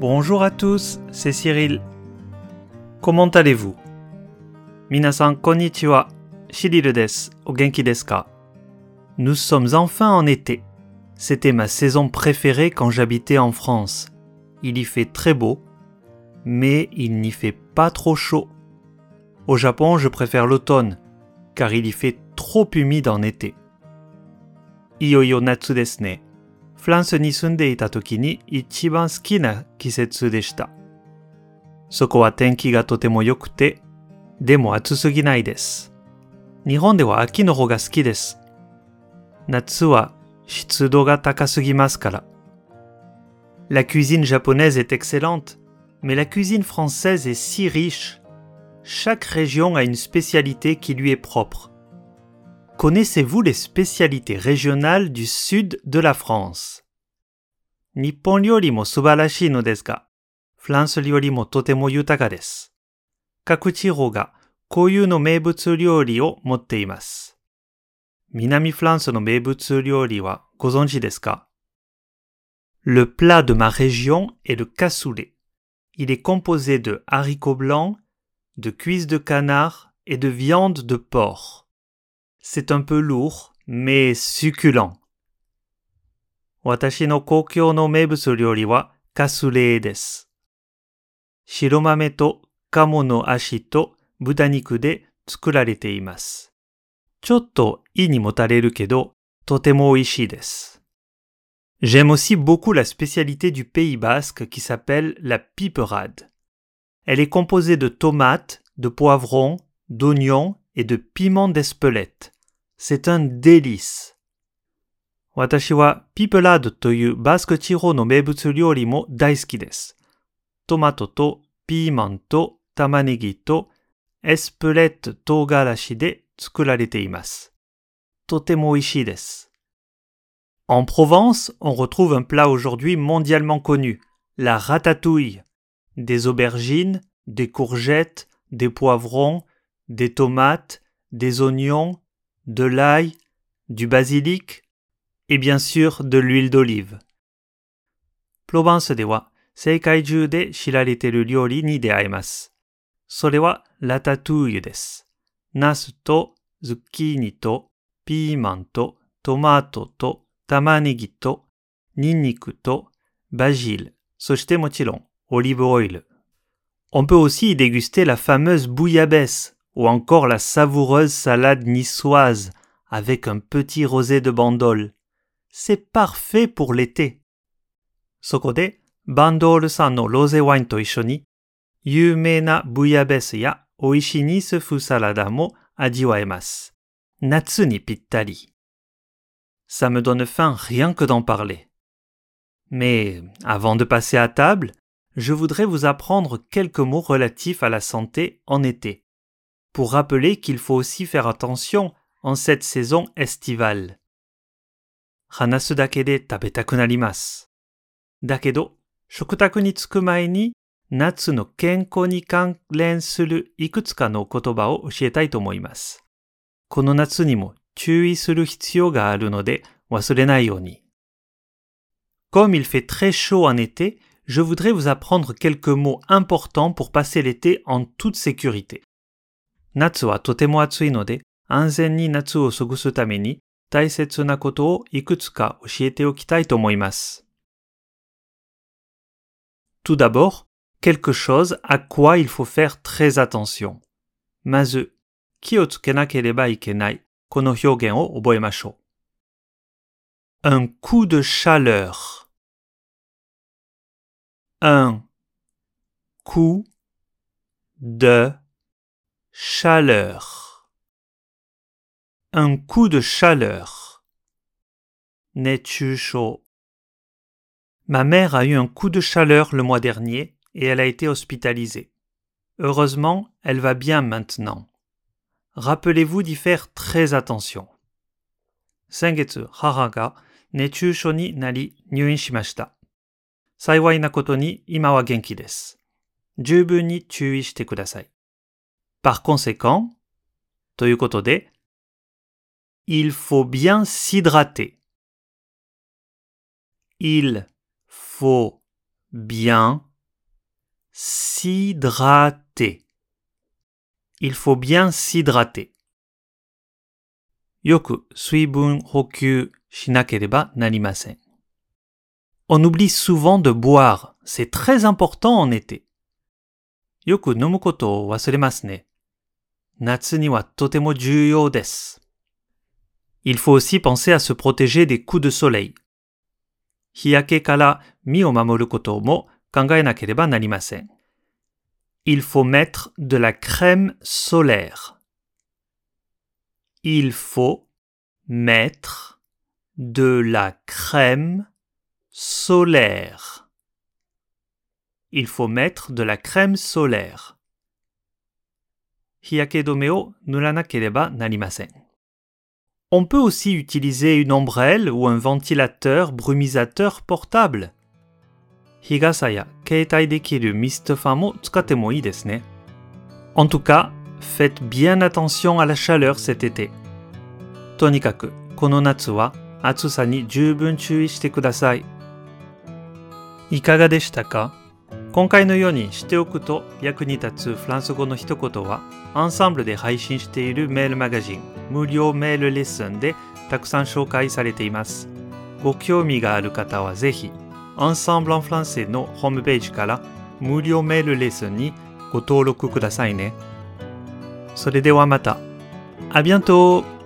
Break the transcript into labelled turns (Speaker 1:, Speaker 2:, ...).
Speaker 1: Bonjour à tous, c'est Cyril. Comment allez-vous? Minasan konnichiwa, Cyril des, au genki desu Nous sommes enfin en été. C'était ma saison préférée quand j'habitais en France. Il y fait très beau, mais il n'y fait pas trop chaud. Au Japon, je préfère l'automne, car il y fait trop humide en été. Iyoyo natsu desne. フランスに住んでいた時に一番好きな季節でした。そこは天気がとても良くて、でも暑すぎないです。日本では秋の方が好きです。夏は湿度が高すぎますから。La cuisine japonaise est excellente, mais la cuisine française est si riche. Chaque région a une spécialité qui lui est propre. Connaissez-vous les spécialités régionales du sud de la France 日本料理も素晴らしいのですが、フランス料理もとても豊かです。各地方が固有の名物料理を持っています。南フランスの名物料理はご存知ですか Le plat de ma région est le cassoulet. Il est composé de haricots blancs, de cuisses de canard et de viande de porc. C'est un peu lourd, mais succulent. 私の故郷の名物料理はカスレーです。白豆と鴨の足と豚肉で作られています。ちょっと胃にもたれるけど、とても美味しいです。J'aime aussi beaucoup la spécialité du Pays basque qui s'appelle la piperade. Elle est composée de tomates, de poivrons, d'oignons et de piments d'Espelette. c'est un délice. Watashi wa pipelade toyu basketiro no meibutsu ryori mo daisuki desu. Tomato to piiman to tamanegi to espelette togarashi de tsukurarete imasu. Totemo oishii desu. En Provence, on retrouve un plat aujourd'hui mondialement connu, la ratatouille. Des aubergines, des courgettes, des poivrons, des tomates, des oignons, de l'ail, du basilic et bien sûr de l'huile d'olive. プロバンスでは世界中で知られている料理に出会えます。それはラタトゥーユです。ナスとズッキーニとピーマンとトマトと玉ねぎとニンニクとバジル、そしてもちろんオリーブオイル。On peut aussi y déguster la fameuse bouillabaisse ou encore la savoureuse salade niçoise avec un petit rosé de bandol. C'est parfait pour l'été. そこで、バンドール産のロゼワインと一緒に、有名なブイヤベスや美味しいニス風サラダも味わえます。夏にぴったり。Ça me donne faim rien que d'en parler. Mais avant de passer à table, je voudrais vous apprendre quelques mots relatifs à la santé en été, pour rappeler qu'il faut aussi faire attention en cette saison estivale. 話すだけで食べたくなります。だけど、食卓に着く前に夏の健康に関連するいくつかの言葉を教えたいと思います。この夏にも注意する必要があるので忘れないように。Comme il fait très chaud en été, je voudrais vous apprendre quelques mots importants pour passer l'été en toute sécurité. 夏はとても暑いので安全に夏を過ごすために大切なことをいくつか教えておきたいと思います。Tout d'abord, quelque chose à quoi il faut faire très attention. まず、気をつけなければいけないこの表現を覚えましょう。un coup de chaleur. un coup de chaleur. un coup de chaleur. 熱中症 Ma mère a eu un coup de chaleur le mois dernier et elle a été hospitalisée. Heureusement, elle va bien maintenant. Rappelez-vous d'y faire très attention. 先月、母が熱中症になり入院しました。幸いなことに今は元気です。十分に注意してください。 Par conséquent, il faut bien s'hydrater. Il faut bien s'hydrater. Il faut bien s'hydrater. Yoku suibun hokyu shinakereba narimasen. On oublie souvent de boire. C'est très important en été. Yoku nomu koto ne. Il faut aussi penser à se protéger des coups de soleil. Il faut mettre de la crème solaire. Il faut mettre de la crème solaire. Il faut mettre de la crème solaire. On peut aussi utiliser une ombrelle ou un ventilateur brumisateur portable. 日傘や携帯できるミストファンも使ってもいいですね。En tout cas, faites bien attention à la chaleur cet été. とにかく、この夏は暑さに十分注意してください。いかがでしたか 今回のようにしておくと役に立つフランス語の一言は、アンサンブルで配信しているメールマガジン、無料メールレッスンでたくさん紹介されています。ご興味がある方はぜひ、Ensemble en français のホームページから無料メールレッスンにご登録くださいね。それではまた。à bientôt!